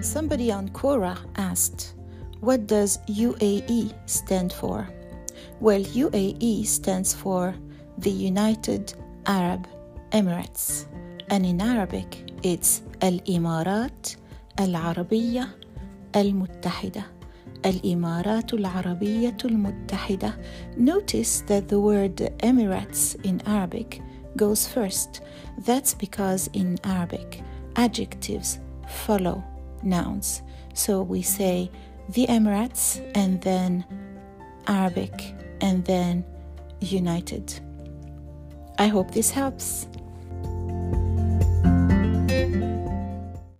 Somebody on Quora asked, What does UAE stand for? Well, UAE stands for the United Arab Emirates, and in Arabic it's الإمارات العربية المتحدة. الإمارات العربية المتحدة. Notice that the word Emirates in Arabic goes first. That's because in Arabic adjectives follow nouns. So we say the Emirates and then Arabic and then United. I hope this helps.